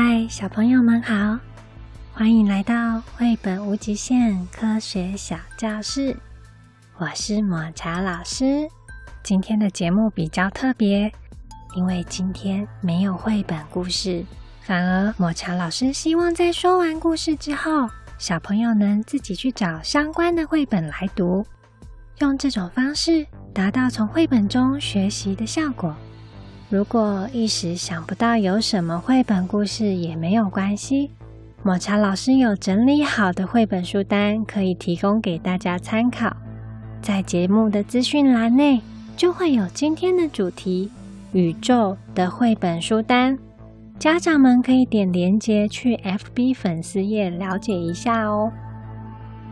嗨，小朋友们好，欢迎来到绘本无极限科学小教室。我是抹茶老师。今天的节目比较特别，因为今天没有绘本故事，反而抹茶老师希望在说完故事之后，小朋友能自己去找相关的绘本来读，用这种方式达到从绘本中学习的效果。如果一时想不到有什么绘本故事也没有关系，抹茶老师有整理好的绘本书单可以提供给大家参考。在节目的资讯栏内就会有今天的主题“宇宙”的绘本书单，家长们可以点连接去 FB 粉丝页了解一下哦。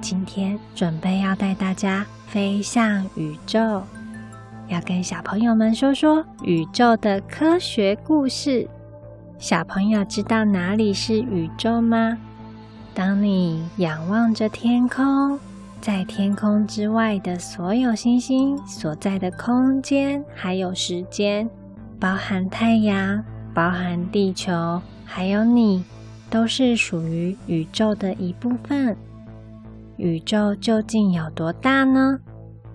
今天准备要带大家飞向宇宙。要跟小朋友们说说宇宙的科学故事。小朋友知道哪里是宇宙吗？当你仰望着天空，在天空之外的所有星星所在的空间，还有时间，包含太阳，包含地球，还有你，都是属于宇宙的一部分。宇宙究竟有多大呢？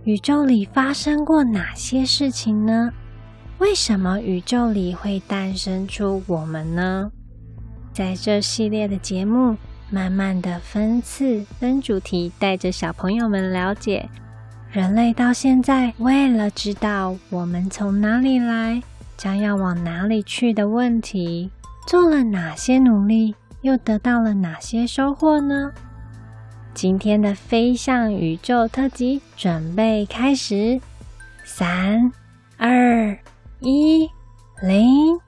宇宙里发生过哪些事情呢？为什么宇宙里会诞生出我们呢？在这系列的节目，慢慢的分次分主题，带着小朋友们了解人类到现在为了知道我们从哪里来，将要往哪里去的问题，做了哪些努力，又得到了哪些收获呢？今天的飞向宇宙特辑准备开始，三、二、一，零。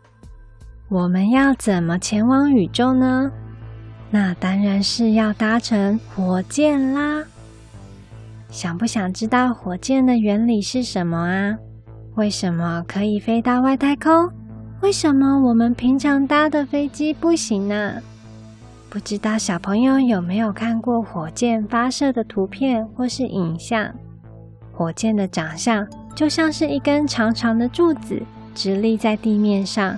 我们要怎么前往宇宙呢？那当然是要搭乘火箭啦。想不想知道火箭的原理是什么啊？为什么可以飞到外太空？为什么我们平常搭的飞机不行呢？不知道小朋友有没有看过火箭发射的图片或是影像？火箭的长相就像是一根长长的柱子，直立在地面上。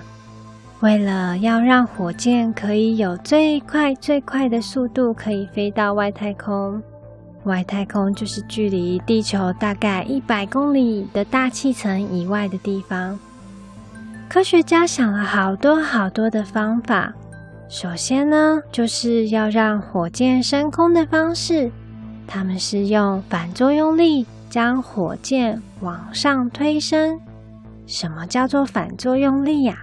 为了要让火箭可以有最快最快的速度，可以飞到外太空。外太空就是距离地球大概一百公里的大气层以外的地方。科学家想了好多好多的方法。首先呢，就是要让火箭升空的方式，他们是用反作用力将火箭往上推升。什么叫做反作用力呀？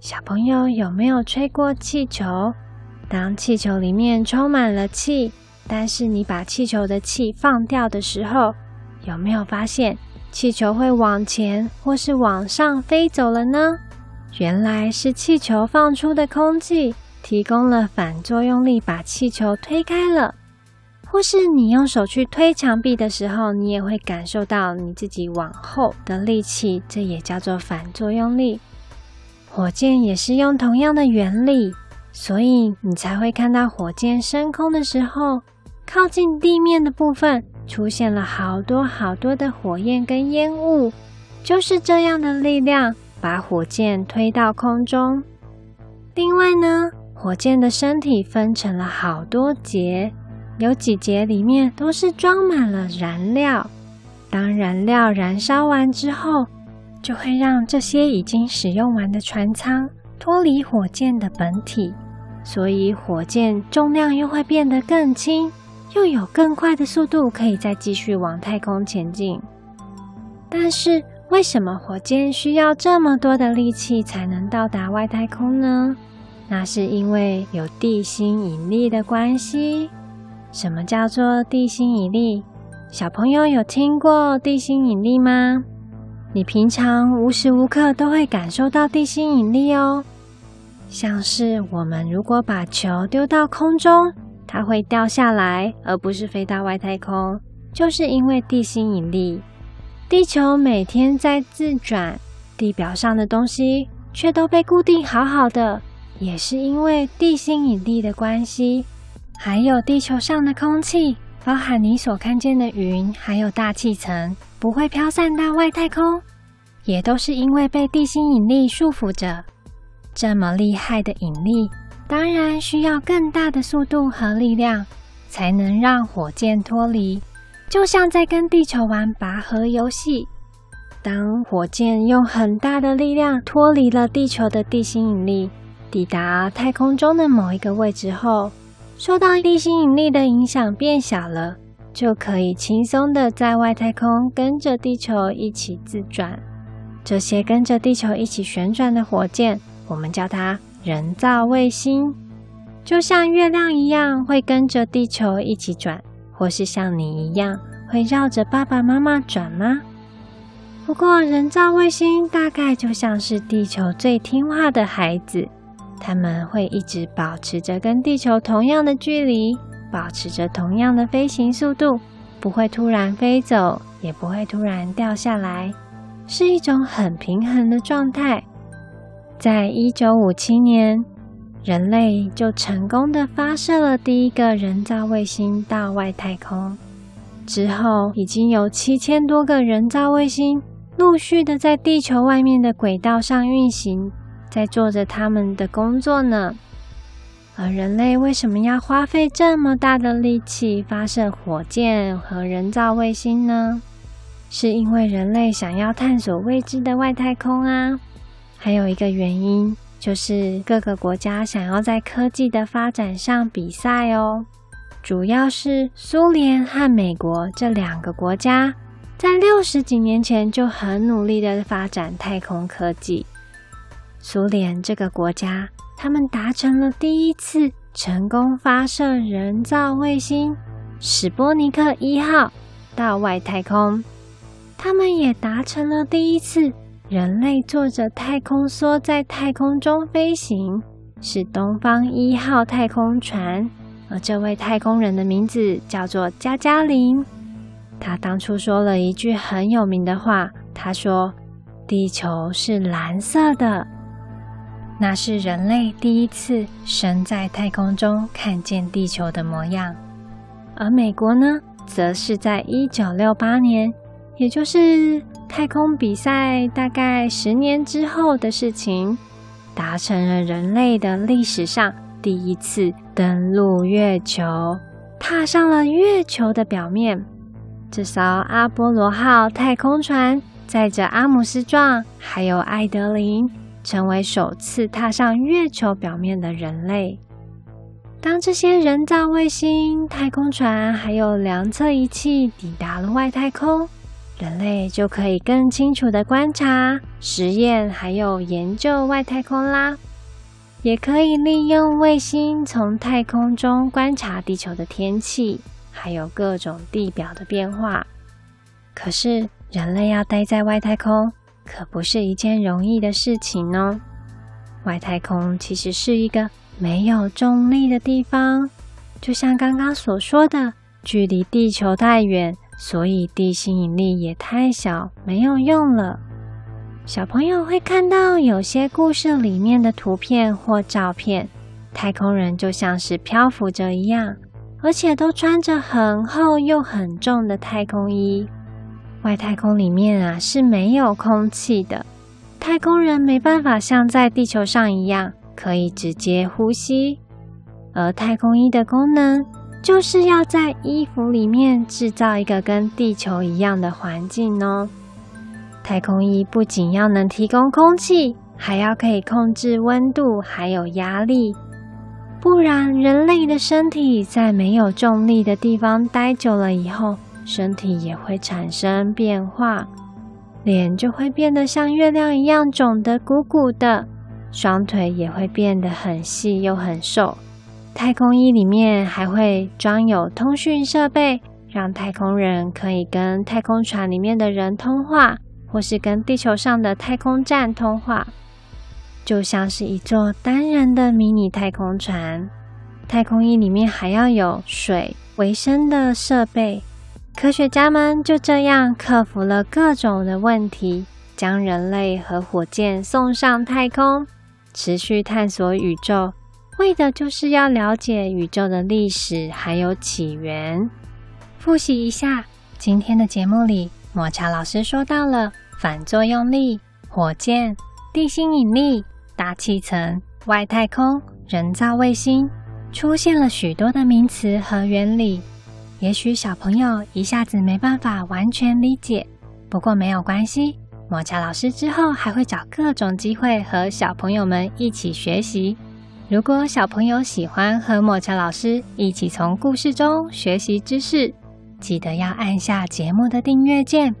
小朋友有没有吹过气球？当气球里面充满了气，但是你把气球的气放掉的时候，有没有发现气球会往前或是往上飞走了呢？原来是气球放出的空气提供了反作用力，把气球推开了。或是你用手去推墙壁的时候，你也会感受到你自己往后的力气，这也叫做反作用力。火箭也是用同样的原理，所以你才会看到火箭升空的时候，靠近地面的部分出现了好多好多的火焰跟烟雾，就是这样的力量。把火箭推到空中。另外呢，火箭的身体分成了好多节，有几节里面都是装满了燃料。当燃料燃烧完之后，就会让这些已经使用完的船舱脱离火箭的本体，所以火箭重量又会变得更轻，又有更快的速度可以再继续往太空前进。但是，为什么火箭需要这么多的力气才能到达外太空呢？那是因为有地心引力的关系。什么叫做地心引力？小朋友有听过地心引力吗？你平常无时无刻都会感受到地心引力哦。像是我们如果把球丢到空中，它会掉下来，而不是飞到外太空，就是因为地心引力。地球每天在自转，地表上的东西却都被固定好好的，也是因为地心引力的关系。还有地球上的空气，包含你所看见的云，还有大气层，不会飘散到外太空，也都是因为被地心引力束缚着。这么厉害的引力，当然需要更大的速度和力量，才能让火箭脱离。就像在跟地球玩拔河游戏，当火箭用很大的力量脱离了地球的地心引力，抵达太空中的某一个位置后，受到地心引力的影响变小了，就可以轻松的在外太空跟着地球一起自转。这些跟着地球一起旋转的火箭，我们叫它人造卫星，就像月亮一样，会跟着地球一起转。或是像你一样会绕着爸爸妈妈转吗？不过人造卫星大概就像是地球最听话的孩子，他们会一直保持着跟地球同样的距离，保持着同样的飞行速度，不会突然飞走，也不会突然掉下来，是一种很平衡的状态。在一九五七年，人类就成功的发射了第一个人造卫星到外太空，之后已经有七千多个人造卫星陆续的在地球外面的轨道上运行，在做着他们的工作呢。而人类为什么要花费这么大的力气发射火箭和人造卫星呢？是因为人类想要探索未知的外太空啊。还有一个原因。就是各个国家想要在科技的发展上比赛哦，主要是苏联和美国这两个国家，在六十几年前就很努力的发展太空科技。苏联这个国家，他们达成了第一次成功发射人造卫星“史波尼克一号”到外太空，他们也达成了第一次。人类坐着太空梭在太空中飞行，是东方一号太空船。而这位太空人的名字叫做加加林。他当初说了一句很有名的话，他说：“地球是蓝色的。”那是人类第一次身在太空中看见地球的模样。而美国呢，则是在一九六八年，也就是。太空比赛大概十年之后的事情，达成了人类的历史上第一次登陆月球，踏上了月球的表面。这艘阿波罗号太空船载着阿姆斯壮还有艾德林，成为首次踏上月球表面的人类。当这些人造卫星、太空船还有量测仪器抵达了外太空。人类就可以更清楚的观察、实验，还有研究外太空啦。也可以利用卫星从太空中观察地球的天气，还有各种地表的变化。可是，人类要待在外太空，可不是一件容易的事情哦。外太空其实是一个没有重力的地方，就像刚刚所说的，距离地球太远。所以地心引力也太小，没有用了。小朋友会看到有些故事里面的图片或照片，太空人就像是漂浮着一样，而且都穿着很厚又很重的太空衣。外太空里面啊是没有空气的，太空人没办法像在地球上一样可以直接呼吸，而太空衣的功能。就是要在衣服里面制造一个跟地球一样的环境哦。太空衣不仅要能提供空气，还要可以控制温度还有压力。不然，人类的身体在没有重力的地方待久了以后，身体也会产生变化，脸就会变得像月亮一样肿得鼓鼓的，双腿也会变得很细又很瘦。太空衣里面还会装有通讯设备，让太空人可以跟太空船里面的人通话，或是跟地球上的太空站通话，就像是一座单人的迷你太空船。太空衣里面还要有水、维生的设备。科学家们就这样克服了各种的问题，将人类和火箭送上太空，持续探索宇宙。为的就是要了解宇宙的历史还有起源。复习一下今天的节目里，抹茶老师说到了反作用力、火箭、地心引力、大气层、外太空、人造卫星，出现了许多的名词和原理。也许小朋友一下子没办法完全理解，不过没有关系。抹茶老师之后还会找各种机会和小朋友们一起学习。如果小朋友喜欢和抹茶老师一起从故事中学习知识，记得要按下节目的订阅键。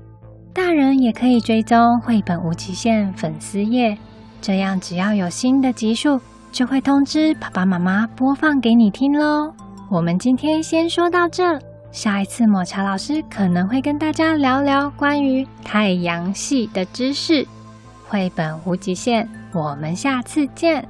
大人也可以追踪绘本无极限粉丝页，这样只要有新的集数，就会通知爸爸妈妈播放给你听喽。我们今天先说到这，下一次抹茶老师可能会跟大家聊聊关于太阳系的知识。绘本无极限，我们下次见。